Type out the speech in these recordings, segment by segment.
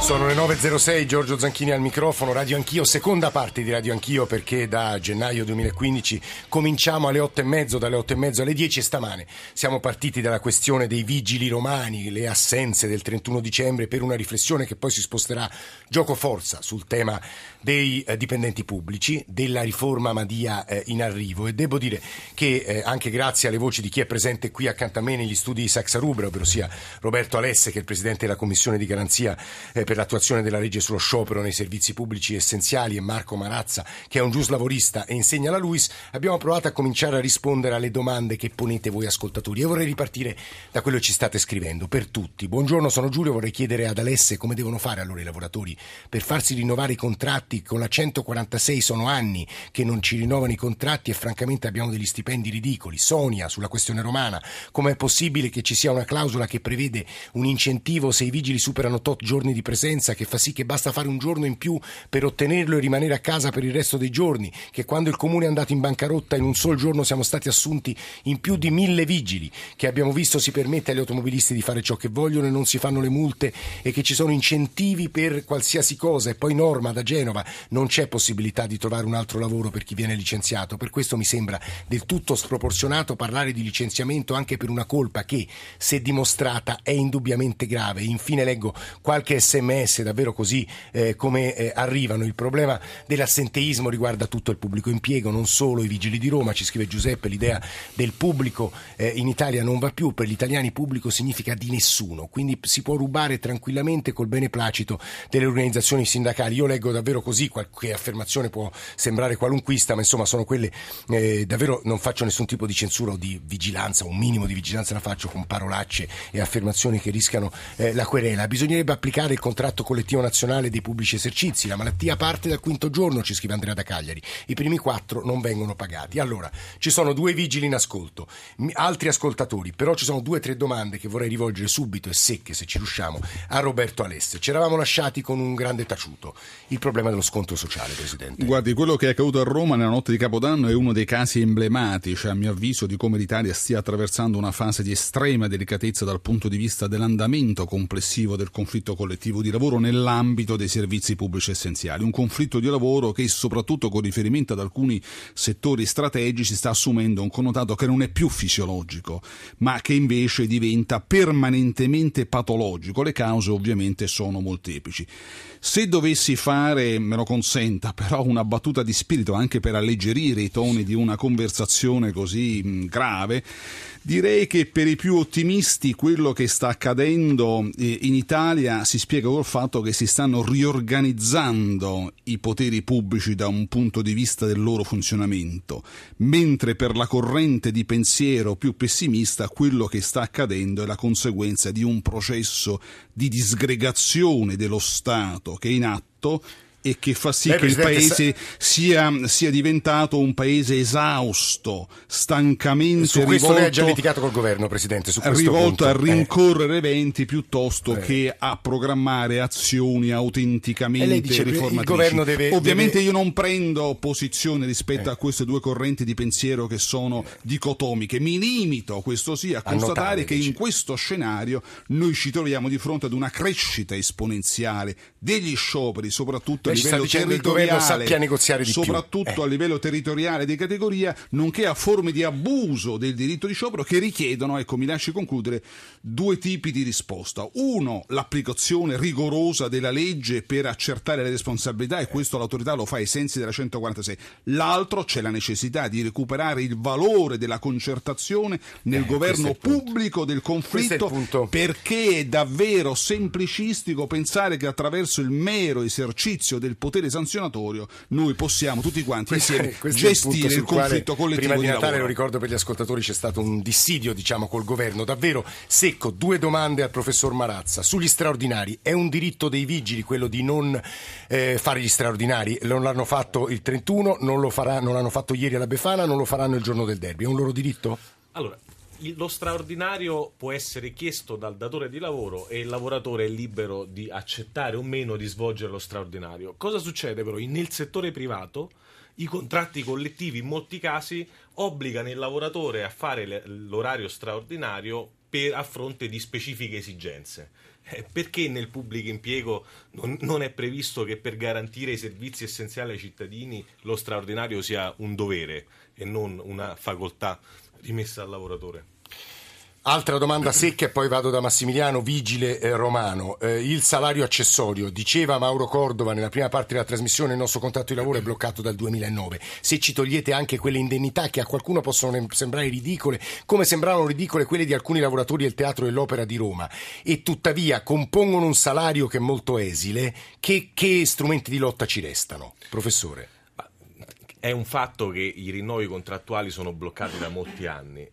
Sono le 9.06, Giorgio Zanchini al microfono, Radio Anch'io, seconda parte di Radio Anch'io perché da gennaio 2015 cominciamo alle 8.30, dalle 8.30 alle 10 e stamane siamo partiti dalla questione dei vigili romani, le assenze del 31 dicembre per una riflessione che poi si sposterà gioco forza sul tema dei eh, dipendenti pubblici, della riforma Madia eh, in arrivo. E devo dire che eh, anche grazie alle voci di chi è presente qui accanto a me negli studi di Saxa Rubra, ovvero sia Roberto Alesse che è il Presidente della Commissione di garanzia eh, per l'attuazione della legge sullo sciopero nei servizi pubblici essenziali e Marco Marazza che è un giuslavorista e insegna la LUIS, abbiamo provato a cominciare a rispondere alle domande che ponete voi ascoltatori. Io vorrei ripartire da quello che ci state scrivendo per tutti. Buongiorno, sono Giulio, vorrei chiedere ad Alesse come devono fare allora i lavoratori per farsi rinnovare i contratti con la 146 sono anni che non ci rinnovano i contratti e francamente abbiamo degli stipendi ridicoli. Sonia, sulla questione romana, com'è possibile che ci sia una clausola che prevede un incentivo se i vigili superano tot giorni di presenza, che fa sì che basta fare un giorno in più per ottenerlo e rimanere a casa per il resto dei giorni, che quando il comune è andato in bancarotta in un sol giorno siamo stati assunti in più di mille vigili, che abbiamo visto si permette agli automobilisti di fare ciò che vogliono e non si fanno le multe e che ci sono incentivi per qualsiasi cosa e poi norma da Genova non c'è possibilità di trovare un altro lavoro per chi viene licenziato. Per questo mi sembra del tutto sproporzionato parlare di licenziamento anche per una colpa che, se dimostrata, è indubbiamente grave. Infine leggo qualche sms davvero così eh, come eh, arrivano. Il problema dell'assenteismo riguarda tutto il pubblico impiego, non solo i vigili di Roma. Ci scrive Giuseppe, l'idea del pubblico eh, in Italia non va più. Per gli italiani pubblico significa di nessuno, quindi si può rubare tranquillamente col beneplacito delle organizzazioni sindacali. Io leggo davvero così qualche affermazione può sembrare qualunquista, ma insomma sono quelle eh, davvero non faccio nessun tipo di censura o di vigilanza, un minimo di vigilanza la faccio con parolacce e affermazioni che rischiano eh, la querela. Bisognerebbe applicare il contratto collettivo nazionale dei pubblici esercizi. La malattia parte dal quinto giorno, ci scrive Andrea da Cagliari. I primi quattro non vengono pagati. Allora, ci sono due vigili in ascolto, altri ascoltatori, però ci sono due o tre domande che vorrei rivolgere subito e secche, se ci riusciamo, a Roberto Alesse. Ci eravamo lasciati con un grande taciuto. Il problema dello sconto sociale, Presidente? Guardi, quello che è accaduto a Roma nella notte di Capodanno è uno dei casi emblematici, a mio avviso, di come l'Italia stia attraversando una fase di estrema delicatezza dal punto di vista dell'andamento complessivo del conflitto collettivo di lavoro nell'ambito dei servizi pubblici essenziali. Un conflitto di lavoro che, soprattutto con riferimento ad alcuni settori strategici, sta assumendo un connotato che non è più fisiologico, ma che invece diventa permanentemente patologico. Le cause ovviamente sono molteplici. Se dovessi fare, me lo consenta, però una battuta di spirito anche per alleggerire i toni di una conversazione così grave, direi che per i più ottimisti quello che sta accadendo eh, in Italia si spiega col fatto che si stanno riorganizzando i poteri pubblici da un punto di vista del loro funzionamento, mentre per la corrente di pensiero più pessimista quello che sta accadendo è la conseguenza di un processo di disgregazione dello Stato che è in atto e che fa sì Beh, che il paese sa... sia, sia, diventato un paese esausto, stancamente su questo rivolto, lei ha già litigato col governo, Presidente, su rivolto punto. a rincorrere eh. eventi piuttosto eh. che a programmare azioni autenticamente dice, riformatrici. Deve, Ovviamente deve... io non prendo posizione rispetto eh. a queste due correnti di pensiero che sono dicotomiche, mi limito, questo sì, a, a constatare notare, che dice. in questo scenario noi ci troviamo di fronte ad una crescita esponenziale degli scioperi, soprattutto a livello territoriale, soprattutto eh. a livello territoriale di categoria, nonché a forme di abuso del diritto di sciopero che richiedono, ecco mi lasci concludere, due tipi di risposta. Uno, l'applicazione rigorosa della legge per accertare le responsabilità e questo l'autorità lo fa ai sensi della 146. L'altro, c'è la necessità di recuperare il valore della concertazione nel eh, governo pubblico del conflitto perché è davvero semplicistico pensare che attraverso il mero esercizio del potere sanzionatorio noi possiamo tutti quanti questo insieme è, gestire il, il conflitto collettivo prima di, di Natale lavoro. lo ricordo per gli ascoltatori c'è stato un dissidio diciamo col governo davvero secco due domande al professor Marazza sugli straordinari è un diritto dei vigili quello di non eh, fare gli straordinari non l'hanno fatto il 31 non lo farà, non l'hanno fatto ieri alla Befana non lo faranno il giorno del derby è un loro diritto? Allora, lo straordinario può essere chiesto dal datore di lavoro e il lavoratore è libero di accettare o meno di svolgere lo straordinario. Cosa succede però nel settore privato? i contratti collettivi in molti casi obbligano il lavoratore a fare l'orario straordinario per, a fronte di specifiche esigenze. Eh, perché nel pubblico impiego non, non, è previsto che per garantire i servizi essenziali ai cittadini lo straordinario sia un dovere e non una facoltà rimessa al lavoratore? Altra domanda secca e poi vado da Massimiliano Vigile eh, Romano. Eh, il salario accessorio, diceva Mauro Cordova nella prima parte della trasmissione, il nostro contratto di lavoro è bloccato dal 2009. Se ci togliete anche quelle indennità che a qualcuno possono sembrare ridicole, come sembravano ridicole quelle di alcuni lavoratori del teatro dell'opera di Roma, e tuttavia compongono un salario che è molto esile, che, che strumenti di lotta ci restano? Professore. È un fatto che i rinnovi contrattuali sono bloccati da molti anni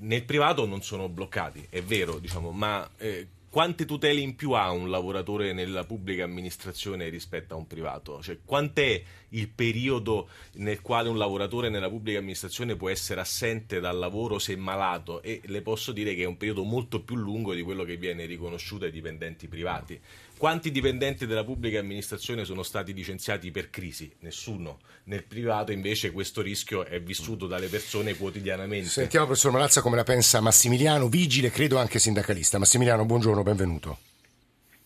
nel privato non sono bloccati, è vero, diciamo, ma eh, quante tutele in più ha un lavoratore nella pubblica amministrazione rispetto a un privato? Cioè, quant'è il periodo nel quale un lavoratore nella pubblica amministrazione può essere assente dal lavoro se malato? E le posso dire che è un periodo molto più lungo di quello che viene riconosciuto ai dipendenti privati. Quanti dipendenti della pubblica amministrazione sono stati licenziati per crisi? Nessuno. Nel privato invece questo rischio è vissuto dalle persone quotidianamente. Sentiamo professor Malazza come la pensa Massimiliano, vigile, credo anche sindacalista. Massimiliano, buongiorno, benvenuto.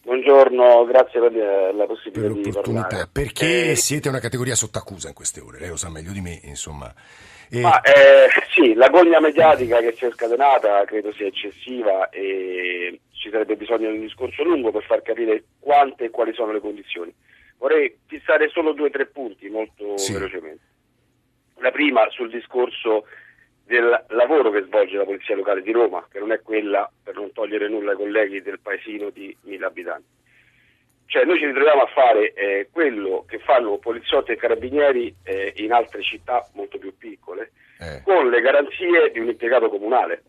Buongiorno, grazie per la possibilità per l'opportunità. Perché eh, siete una categoria sotto accusa in queste ore? Lei lo sa meglio di me, insomma. E... Ma, eh, sì, la gogna mediatica che si è scatenata credo sia eccessiva e ci sarebbe bisogno di un discorso lungo per far capire quante e quali sono le condizioni. Vorrei fissare solo due o tre punti molto sì. velocemente. La prima sul discorso del lavoro che svolge la Polizia Locale di Roma, che non è quella, per non togliere nulla ai colleghi, del paesino di mille abitanti. Cioè noi ci ritroviamo a fare eh, quello che fanno poliziotti e carabinieri eh, in altre città molto più piccole, eh. con le garanzie di un impiegato comunale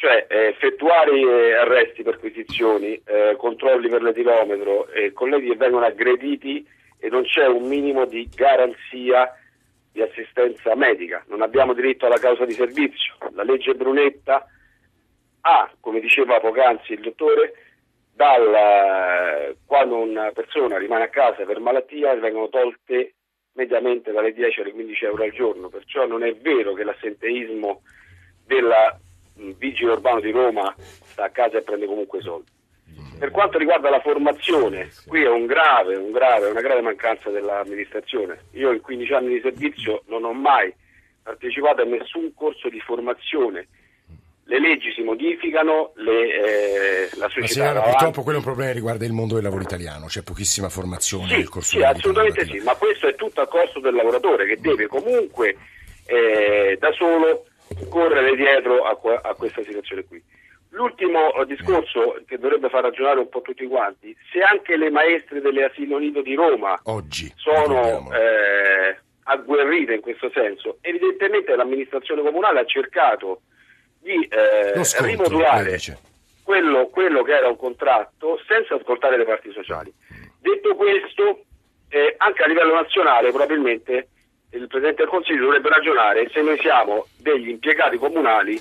cioè eh, effettuare eh, arresti, perquisizioni, eh, controlli per l'etilometro, eh, colleghi che vengono aggrediti e non c'è un minimo di garanzia di assistenza medica, non abbiamo diritto alla causa di servizio. La legge Brunetta ha, come diceva poc'anzi il dottore, dal, quando una persona rimane a casa per malattia vengono tolte mediamente dalle 10 alle 15 euro al giorno, perciò non è vero che l'assenteismo della il vigile urbano di Roma sta a casa e prende comunque soldi. Per quanto riguarda la formazione, qui è un grave, un grave, una grave mancanza dell'amministrazione. Io in 15 anni di servizio non ho mai partecipato a nessun corso di formazione. Le leggi si modificano, le, eh, la società. Ma purtroppo quello è un problema che riguarda il mondo del lavoro italiano, c'è pochissima formazione sì, nel corso Sì, assolutamente sì, ma questo è tutto a costo del lavoratore che deve comunque eh, da solo correre dietro a, a questa situazione qui. L'ultimo eh, discorso che dovrebbe far ragionare un po' tutti quanti, se anche le maestre delle asilo nido di Roma Oggi, sono eh, agguerrite in questo senso, evidentemente l'amministrazione comunale ha cercato di eh, sconto, rimodulare quello, quello, che era un contratto senza ascoltare le parti sociali. Detto questo, eh, anche a livello nazionale probabilmente il Presidente del Consiglio dovrebbe ragionare se noi siamo degli impiegati comunali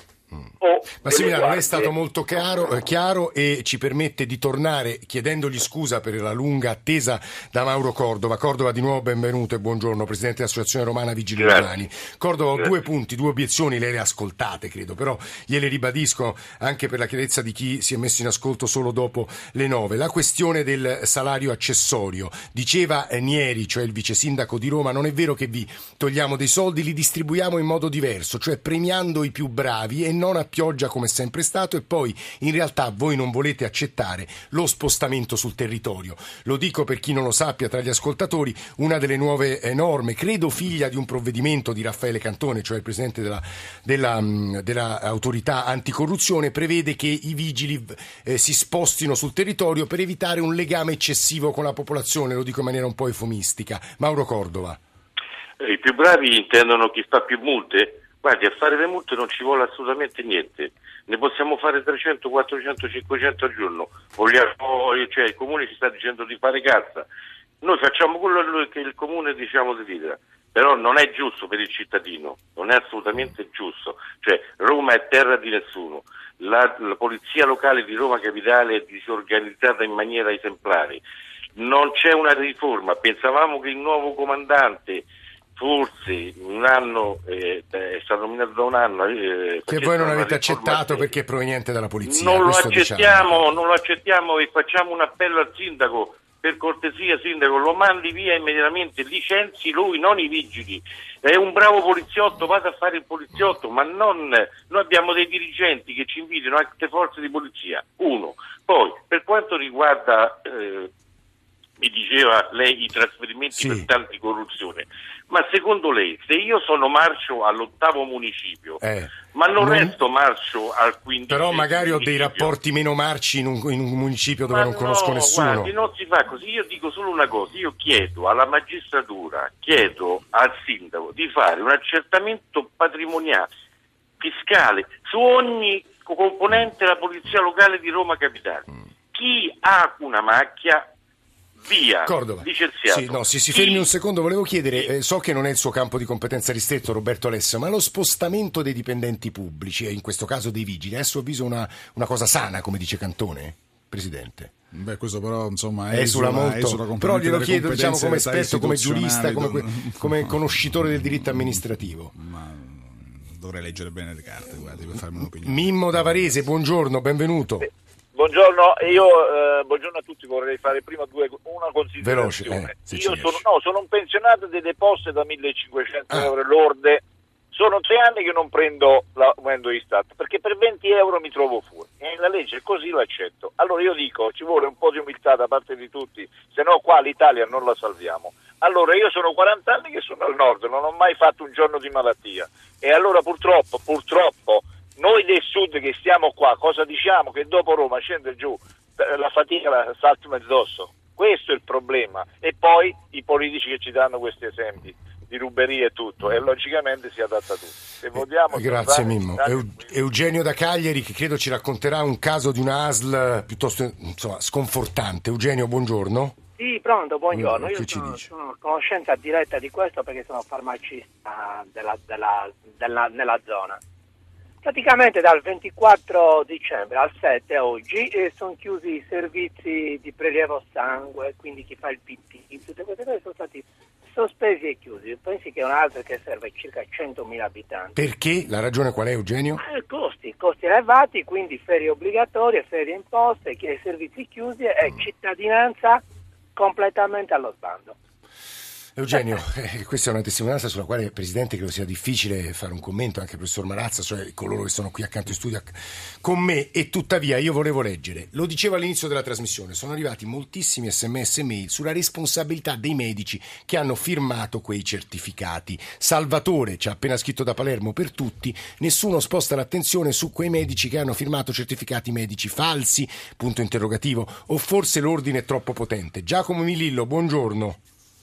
Massimiliano, lei è stato molto chiaro, eh, chiaro, e ci permette di tornare chiedendogli scusa per la lunga attesa da Mauro Cordova. Cordova, di nuovo benvenuto e buongiorno, Presidente dell'Associazione Romana Vigili Urbani. Cordova, ho Grazie. due punti, due obiezioni, lei le ha ascoltate, credo, però gliele ribadisco anche per la chiarezza di chi si è messo in ascolto solo dopo le nove. La questione del salario accessorio. Diceva Nieri, cioè il vice sindaco di Roma, non è vero che vi togliamo dei soldi, li distribuiamo in modo diverso, cioè premiando i più bravi e non a pioggia come è sempre stato e poi in realtà voi non volete accettare lo spostamento sul territorio. Lo dico per chi non lo sappia tra gli ascoltatori, una delle nuove norme, credo figlia di un provvedimento di Raffaele Cantone, cioè il presidente della, della, mm, della anticorruzione, prevede che i vigili eh, si spostino sul territorio per evitare un legame eccessivo con la popolazione, lo dico in maniera un po' eufemistica. Mauro Cordova. I più bravi intendono chi fa più multe? Guardi, a fare le multe non ci vuole assolutamente niente, ne possiamo fare 300, 400, 500 al giorno. Vogliamo, cioè, il comune ci sta dicendo di fare cassa. Noi facciamo quello che il comune diciamo di dire, però non è giusto per il cittadino, non è assolutamente giusto. Cioè, Roma è terra di nessuno. La, la polizia locale di Roma Capitale è disorganizzata in maniera esemplare. Non c'è una riforma. Pensavamo che il nuovo comandante forse un anno, eh, è stato nominato da un anno. Eh, che voi non avete accettato perché è proveniente dalla polizia. Non lo diciamo. accettiamo, diciamo. non lo accettiamo e facciamo un appello al sindaco. Per cortesia, sindaco, lo mandi via immediatamente, licenzi lui, non i vigili. È un bravo poliziotto, vada a fare il poliziotto, ma non. Noi abbiamo dei dirigenti che ci invidiano anche le forze di polizia. Uno. Poi, per quanto riguarda. Eh, mi diceva lei i trasferimenti Sì. per anticorruzione. Ma secondo lei, se io sono marcio all'ottavo municipio, Eh, ma non, non- resto marcio al quindicesimo Però magari ho dei rapporti meno marci in un, in un municipio dove Ma non conosco no, nessuno. guardi, non si fa così. Io dico solo una cosa: io chiedo alla magistratura, chiedo al sindaco di fare un accertamento patrimoniale, fiscale su ogni componente della polizia locale di Roma Capitale. Mm. Chi ha una macchia, via, Cordova. licenziato. Sì, no, si, si fermi un secondo, volevo chiedere, eh, so che non è il suo campo di competenza ristretto Roberto Alessio, ma lo spostamento dei dipendenti pubblici, e in questo caso dei vigili, è a suo avviso una, una cosa sana, come dice Cantone, Presidente? Beh, questo però insomma Esula esula, molto, esula però glielo chiedo diciamo, come esperto, come giurista, come, come conoscitore del diritto amministrativo. Ma dovrei leggere bene le carte, guardi, per farmi un'opinione. Mimmo da Varese, buongiorno, benvenuto. Buongiorno, io eh, buongiorno a tutti, vorrei fare prima due, una considerazione. Veloce, eh, se io sono, no, sono un pensionato delle poste da 1500 Ah. euro lorde, sono tre anni che non prendo l'aumento di Stato, perché per 20 euro mi trovo fuori e la legge è così l'accetto. Allora io dico, ci vuole un po' di umiltà da parte di tutti, se no qua l'Italia non la salviamo. Allora io sono 40 anni che sono al nord, non ho mai fatto un giorno di malattia e allora purtroppo, purtroppo noi del sud che stiamo qua, cosa diciamo? Che dopo Roma scende giù, eh, la fatica la saltiamo addosso. Questo è il problema. E poi i politici che ci danno questi esempi di ruberie e tutto, e logicamente si adatta a tutti. Se vogliamo Eh, Grazie Mimmo. Eugenio da Cagliari che credo ci racconterà un caso di una ASL piuttosto insomma, sconfortante. Eugenio, buongiorno. Sì, pronto, buongiorno. Io ci sono, sono a conoscenza diretta di questo perché sono farmacista della- della- della- nella zona. Praticamente dal 24 dicembre al 7 oggi eh, sono chiusi i servizi di prelievo sangue, quindi chi fa il PT, tutte queste cose sono stati sospesi e chiusi. Pensi che è un'altra che serve circa 100.000 abitanti. Perché? La ragione qual è Eugenio? Eh, costi, costi elevati, quindi ferie obbligatorie, ferie imposte, servizi chiusi e cittadinanza completamente allo sbando. Eugenio, eh, questa è una testimonianza sulla quale, Presidente, credo sia difficile fare un commento, anche il professor Marazza, cioè coloro che sono qui accanto in studio con me, e tuttavia io volevo leggere, lo dicevo all'inizio della trasmissione, sono arrivati moltissimi sms e mail sulla responsabilità dei medici che hanno firmato quei certificati. Salvatore ci ha appena scritto da Palermo per tutti, nessuno sposta l'attenzione su quei medici che hanno firmato certificati medici falsi, punto interrogativo, o forse l'ordine è troppo potente. Giacomo Milillo, buongiorno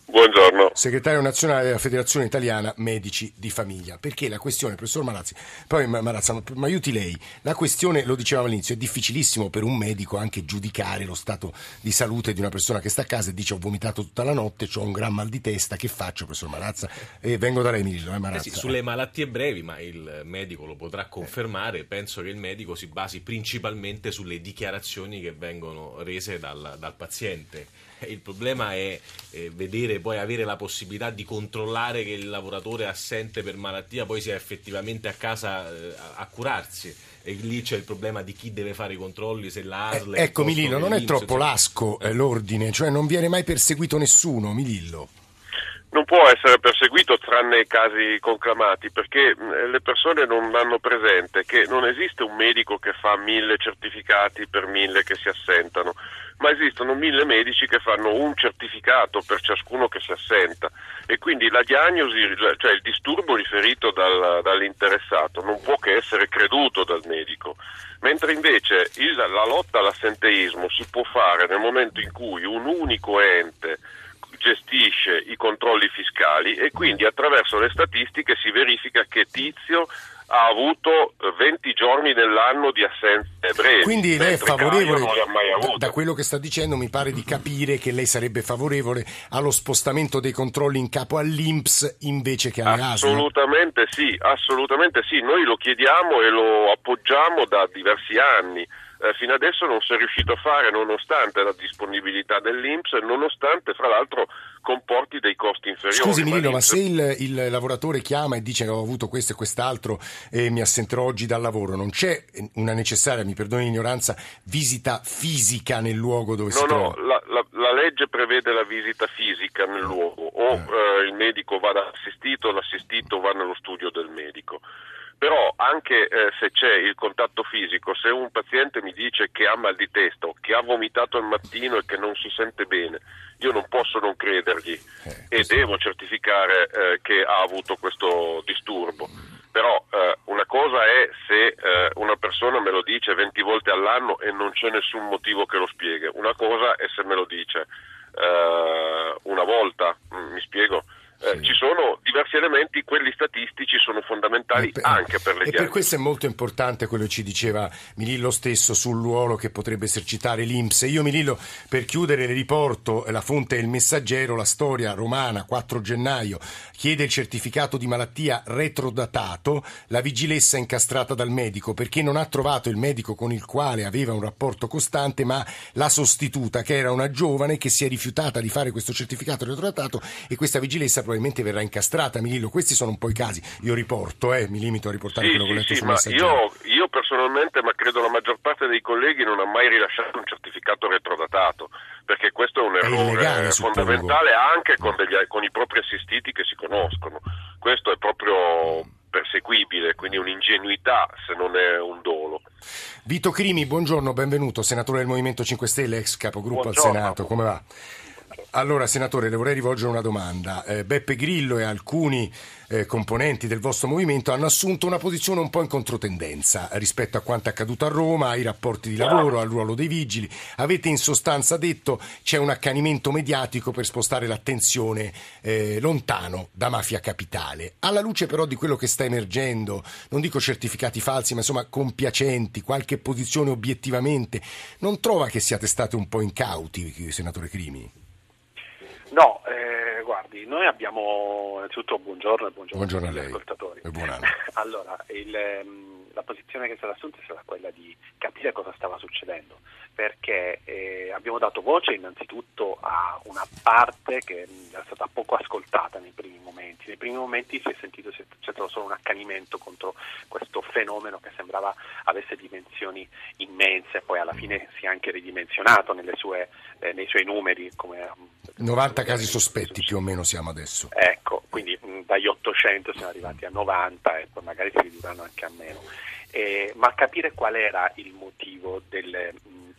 Buongiorno. segretario nazionale della Federazione Italiana Medici di Famiglia. Perché la questione, professor Marazzi, poi Ma- Marazza, ma mi aiuti lei, la questione, lo dicevamo all'inizio, è difficilissimo per un medico anche giudicare lo stato di salute di una persona che sta a casa e dice ho vomitato tutta la notte, ho un gran mal di testa, che faccio, professor Marazza? E vengo da lei, Milillo, eh, Eh Marazza. sì, sulle malattie brevi, ma il medico lo potrà confermare, penso che il medico si basi principalmente sulle dichiarazioni che vengono rese dal, dal paziente. Eh, Il problema è eh, vedere poi avere la possibilità di controllare che il lavoratore assente per malattia poi sia effettivamente a casa eh, a, a curarsi. E lì c'è il problema di chi deve fare i controlli, se la ASL Eh, ecco, Milillo, non è troppo insomma. lasco eh, l'ordine, cioè non viene mai perseguito nessuno, Milillo. Non può essere perseguito tranne i casi conclamati perché mh, le persone non hanno presente che non esiste un medico che fa mille certificati per mille che si assentano, ma esistono mille medici che fanno un certificato per ciascuno che si assenta. E quindi la diagnosi, cioè il disturbo riferito dal- dall'interessato non può che essere creduto dal medico, mentre invece il- la lotta all'assenteismo si può fare nel momento in cui un unico ente gestisce i controlli fiscali e quindi attraverso le statistiche si verifica che Tizio ha avuto eh, 20 giorni nell'anno di assenze brevi. Quindi lei è favorevole, da, avuto. da quello che sta dicendo mi pare di capire che lei sarebbe favorevole allo spostamento dei controlli in capo all'Inps invece che alle ASL. Assolutamente sì, assolutamente sì, noi lo chiediamo e lo appoggiamo da diversi anni. Eh, fino adesso non si è riuscito a fare nonostante la disponibilità dell'Inps, nonostante fra l'altro comporti dei costi inferiori. Scusi Milino, ma se il, il lavoratore chiama e dice che ho avuto questo e quest'altro e mi assenterò oggi dal lavoro, non c'è una necessaria, mi perdoni l'ignoranza, visita fisica nel luogo dove si No, trova? no, la, la- la legge prevede la visita fisica nel luogo, o eh, il medico va da assistito, l'assistito va nello studio del medico. Però anche eh, se c'è il contatto fisico, se un paziente mi dice che ha mal di testa o che ha vomitato al mattino e che non si sente bene, io non posso non credergli Eh, e devo certificare eh, che ha avuto questo disturbo. Però eh, una cosa è se eh, una persona me lo dice 20 volte all'anno e non c'è nessun motivo che lo spieghi. Una cosa è se me lo dice eh, una volta, Mm, mi spiego. Eh, Sì. Ci sono diversi elementi, quelli statistici sono fondamentali E per- anche per le E per diagnosi. questo è molto importante quello che ci diceva Milillo stesso sul ruolo che potrebbe esercitare l'Inps. E io Milillo, per chiudere, le riporto, la fonte è il messaggero, la storia romana, 4 gennaio, chiede il certificato di malattia retrodatato, la vigilessa è incastrata dal medico perché non ha trovato il medico con il quale aveva un rapporto costante, ma la sostituta, che era una giovane che si è rifiutata di fare questo certificato retrodatato e questa vigilessa probabilmente verrà incastrata. Milillo, questi sono un po' i casi. Io riporto, eh, mi limito a riportare Sì, quello che ho letto sì, io, io personalmente, ma credo la maggior parte dei colleghi, non ha mai rilasciato un certificato retrodatato, perché questo è un errore illegale, suppongo. fondamentale anche con, degli- con i propri assistiti che si conoscono. Questo è proprio perseguibile, quindi un'ingenuità se non è un dolo. Vito Crimi, buongiorno, benvenuto, senatore del Movimento 5 Stelle, ex capogruppo al Buongiorno. Senato, come va? Allora, senatore, le vorrei rivolgere una domanda. Eh, Beppe Grillo e alcuni eh, componenti del vostro movimento hanno assunto una posizione un po' in controtendenza rispetto a quanto è accaduto a Roma, ai rapporti di lavoro, al ruolo dei vigili. Avete in sostanza detto c'è un accanimento mediatico per spostare l'attenzione eh, lontano da Mafia Capitale. Alla luce però di quello che sta emergendo, non dico certificati falsi, ma insomma compiacenti, qualche posizione obiettivamente, non trova che siate stati un po' incauti, senatore Crimi? No, eh, guardi, noi abbiamo innanzitutto buongiorno e buongiorno, Buongiorno a agli lei ascoltatori. e buon anno. allora, il, ehm, la posizione che è stata assunta è stata quella di capire cosa stava succedendo, perché eh, abbiamo dato voce innanzitutto a una parte che è stata poco ascoltata nei primi momenti. Nei primi momenti si è sentito c'è stato solo un accanimento contro questo fenomeno che sembrava avesse dimensioni immense, poi alla fine si è anche ridimensionato nelle sue, eh, nei suoi numeri. Come, 90 casi sospetti più o meno siamo adesso. Ecco, quindi dagli 800 siamo arrivati a 90 e poi magari si ridurranno anche a meno. Eh, ma capire qual era il motivo del,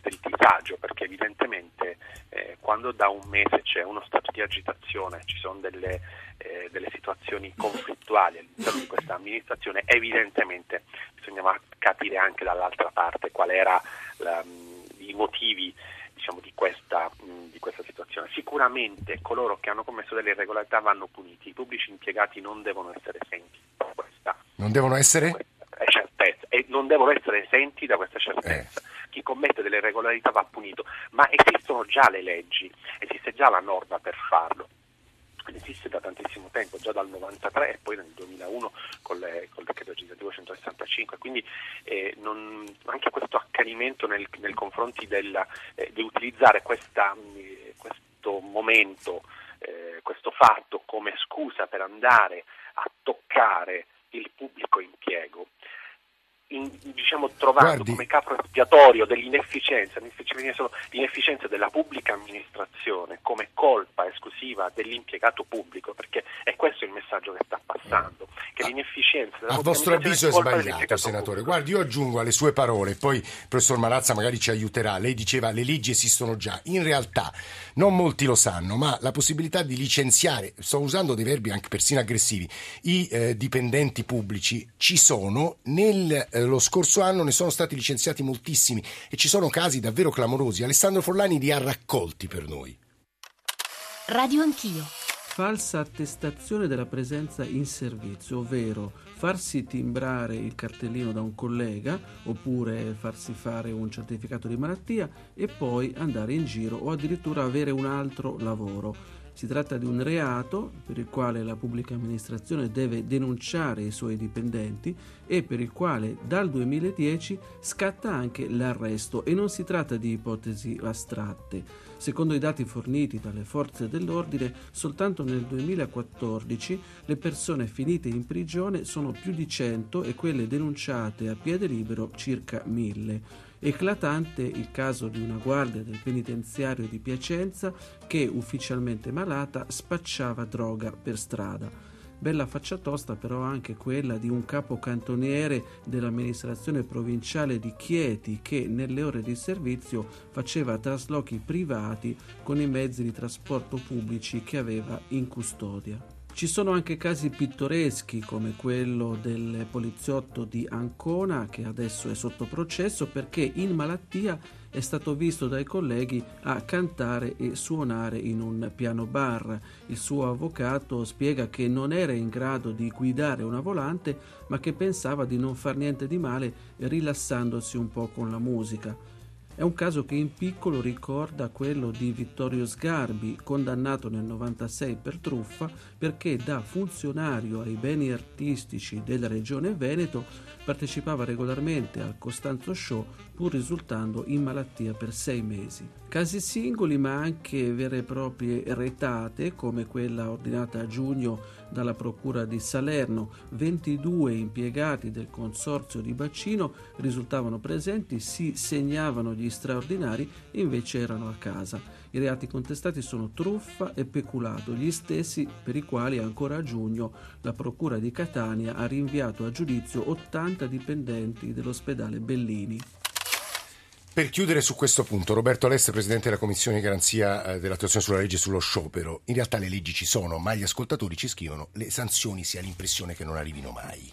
del disagio, perché evidentemente eh, quando da un mese c'è uno stato di agitazione, ci sono delle, eh, delle situazioni conflittuali all'interno di questa amministrazione, evidentemente bisognava capire anche dall'altra parte qual era la, i motivi diciamo, di, questa, mh, di questa situazione. Sicuramente coloro che hanno commesso delle irregolarità vanno puniti, i pubblici impiegati non devono essere esenti da questa, Non devono essere? questa certezza e non devono essere esenti da questa certezza. Chi commette delle irregolarità va punito, ma esistono già le leggi, esiste già la norma per farlo. Esiste da tantissimo tempo, già dal 93 e poi nel 2001 con, le, col decreto legislativo 165, quindi eh, non- anche questo accanimento nel, nei confronti del, eh, di utilizzare questa, mh, questo momento, eh, questo fatto come scusa per andare a toccare il pubblico impiego, in- diciamo, trovando Guardi- come capo espiatorio dell'inefficienza, l'inefficienza- della pubblica amministrazione come colpa esclusiva dell'impiegato pubblico, perché è questo il messaggio che sta passando, che l'inefficienza della A vostro avviso è colpa sbagliato, senatore. pubblico. Guardi, io aggiungo alle sue parole, poi il professor Marazza magari ci aiuterà. Lei diceva le leggi esistono già. In realtà non molti lo sanno, ma la possibilità di licenziare, sto usando dei verbi anche persino aggressivi, i eh, dipendenti pubblici ci sono. Nello scorso anno ne sono stati licenziati moltissimi e ci sono casi davvero clamorosi. Alessandro Forlani li ha raccolti per noi. Radio Anch'io. falsa attestazione della presenza in servizio, ovvero farsi timbrare il cartellino da un collega oppure farsi fare un certificato di malattia e poi andare in giro o addirittura avere un altro lavoro. Si tratta di un reato per il quale la pubblica amministrazione deve denunciare i suoi dipendenti e per il quale dal 2010 scatta anche l'arresto e non si tratta di ipotesi astratte. Secondo i dati forniti dalle forze dell'ordine, soltanto nel 2014 le persone finite in prigione sono più di 100 e quelle denunciate a piede libero circa 1000. Eclatante il caso di una guardia del penitenziario di Piacenza che, ufficialmente malata, spacciava droga per strada. Bella faccia tosta però anche quella di un capo cantoniere dell'amministrazione provinciale di Chieti che nelle ore di servizio faceva traslochi privati con i mezzi di trasporto pubblici che aveva in custodia. Ci sono anche casi pittoreschi come quello del poliziotto di Ancona che adesso è sotto processo perché in malattia è stato visto dai colleghi a cantare e suonare in un piano bar. Il suo avvocato spiega che non era in grado di guidare una volante ma che pensava di non far niente di male rilassandosi un po' con la musica. È un caso che in piccolo ricorda quello di Vittorio Sgarbi, condannato nel 96 per truffa perché da funzionario ai beni artistici della regione Veneto partecipava regolarmente al Costanzo Show pur risultando in malattia per sei mesi. Casi singoli ma anche vere e proprie retate come quella ordinata a giugno dalla Procura di Salerno. 22 impiegati del consorzio di bacino risultavano presenti, si segnavano gli straordinari invece erano a casa. I reati contestati sono truffa e peculato, gli stessi per i quali ancora a giugno la Procura di Catania ha rinviato a giudizio 80 dipendenti dell'ospedale Bellini. Per chiudere su questo punto, Roberto Alessi, Presidente della Commissione di Garanzia eh, dell'attuazione sulla legge sullo sciopero, in realtà le leggi ci sono, ma gli ascoltatori ci scrivono le sanzioni si ha l'impressione che non arrivino mai.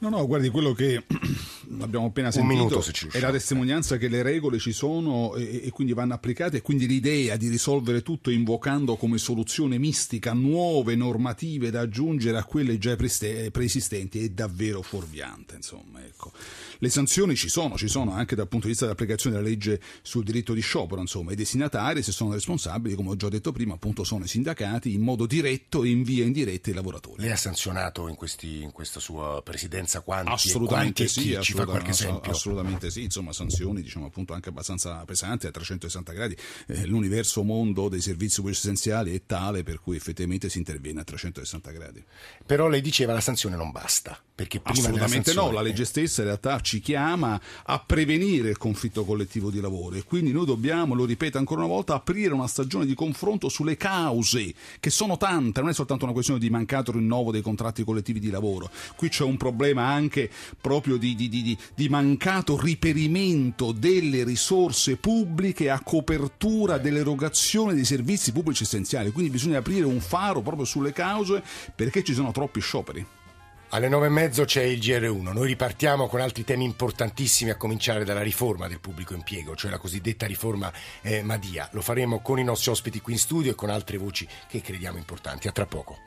No, no, guardi, quello che abbiamo appena sentito è la testimonianza che le regole ci sono e, e, quindi vanno applicate e quindi l'idea di risolvere tutto invocando come soluzione mistica nuove normative da aggiungere a quelle già preesistenti è davvero fuorviante, insomma, ecco. Le sanzioni ci sono, ci sono anche dal punto di vista dell'applicazione della legge sul diritto di sciopero, insomma, i destinatari, se sono responsabili, come ho già detto prima, appunto sono i sindacati in modo diretto e in via indiretta i lavoratori. Lei ha sanzionato in, questi, in questa sua presidenza differenza quanti assolutamente quanti sì, ci fa qualche esempio? Assolutamente sì, insomma sanzioni diciamo appunto anche abbastanza pesanti a 360 gradi. Eh, l'universo mondo dei servizi pubblici essenziali è tale per cui effettivamente si interviene a 360 gradi. Però lei diceva la sanzione non basta, perché prima Assolutamente no, la legge stessa in realtà ci chiama a prevenire il conflitto collettivo di lavoro e quindi noi dobbiamo, lo ripeto ancora una volta, aprire una stagione di confronto sulle cause, che sono tante, non è soltanto una questione di mancato rinnovo dei contratti collettivi di lavoro. Qui c'è un problema problema anche proprio di, di, di, di mancato riperimento delle risorse pubbliche a copertura dell'erogazione dei servizi pubblici essenziali. Quindi bisogna aprire un faro proprio sulle cause perché ci sono troppi scioperi. Alle nove e mezzo c'è il GR1. Noi ripartiamo con altri temi importantissimi, a cominciare dalla riforma del pubblico impiego, cioè la cosiddetta riforma eh, Madia. Lo faremo con i nostri ospiti qui in studio e con altre voci che crediamo importanti. A tra poco.